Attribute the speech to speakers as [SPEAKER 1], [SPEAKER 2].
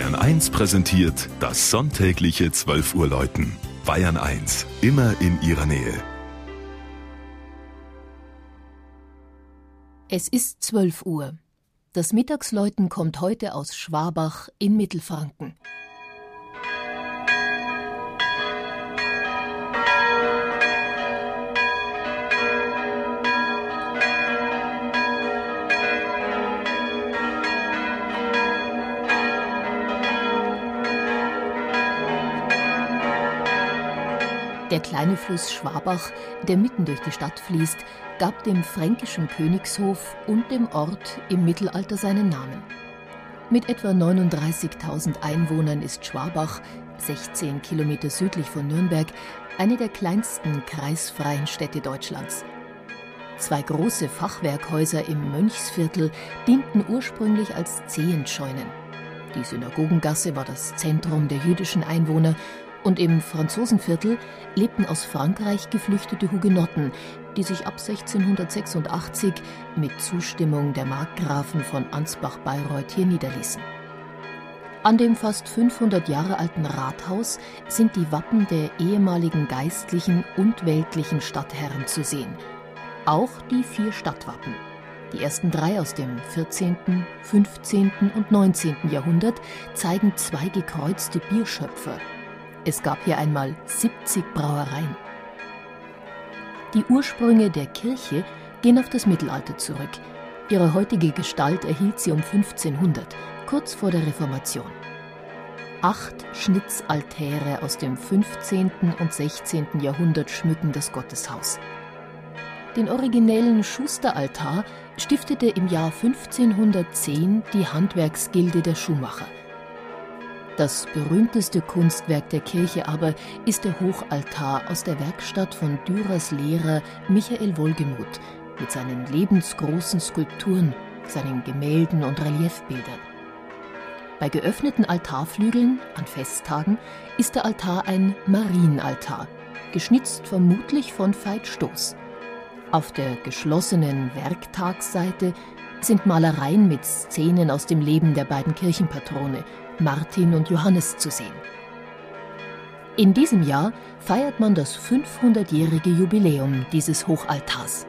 [SPEAKER 1] Bayern 1 präsentiert das sonntägliche 12 Uhr Läuten. Bayern 1, immer in ihrer Nähe.
[SPEAKER 2] Es ist 12 Uhr. Das Mittagsläuten kommt heute aus Schwabach in Mittelfranken. Der kleine Fluss Schwabach, der mitten durch die Stadt fließt, gab dem fränkischen Königshof und dem Ort im Mittelalter seinen Namen. Mit etwa 39.000 Einwohnern ist Schwabach, 16 Kilometer südlich von Nürnberg, eine der kleinsten kreisfreien Städte Deutschlands. Zwei große Fachwerkhäuser im Mönchsviertel dienten ursprünglich als Zehenscheunen. Die Synagogengasse war das Zentrum der jüdischen Einwohner und im Franzosenviertel lebten aus Frankreich geflüchtete Hugenotten, die sich ab 1686 mit Zustimmung der Markgrafen von Ansbach-Bayreuth hier niederließen. An dem fast 500 Jahre alten Rathaus sind die Wappen der ehemaligen geistlichen und weltlichen Stadtherren zu sehen. Auch die vier Stadtwappen. Die ersten drei aus dem 14., 15. und 19. Jahrhundert zeigen zwei gekreuzte Bierschöpfer, es gab hier einmal 70 Brauereien. Die Ursprünge der Kirche gehen auf das Mittelalter zurück. Ihre heutige Gestalt erhielt sie um 1500, kurz vor der Reformation. Acht Schnitzaltäre aus dem 15. und 16. Jahrhundert schmücken das Gotteshaus. Den originellen Schusteraltar stiftete im Jahr 1510 die Handwerksgilde der Schuhmacher. Das berühmteste Kunstwerk der Kirche aber ist der Hochaltar aus der Werkstatt von Dürers Lehrer Michael Wohlgemuth mit seinen lebensgroßen Skulpturen, seinen Gemälden und Reliefbildern. Bei geöffneten Altarflügeln an Festtagen ist der Altar ein Marienaltar, geschnitzt vermutlich von Veit Stoß. Auf der geschlossenen Werktagsseite sind Malereien mit Szenen aus dem Leben der beiden Kirchenpatrone, Martin und Johannes, zu sehen. In diesem Jahr feiert man das 500-jährige Jubiläum dieses Hochaltars.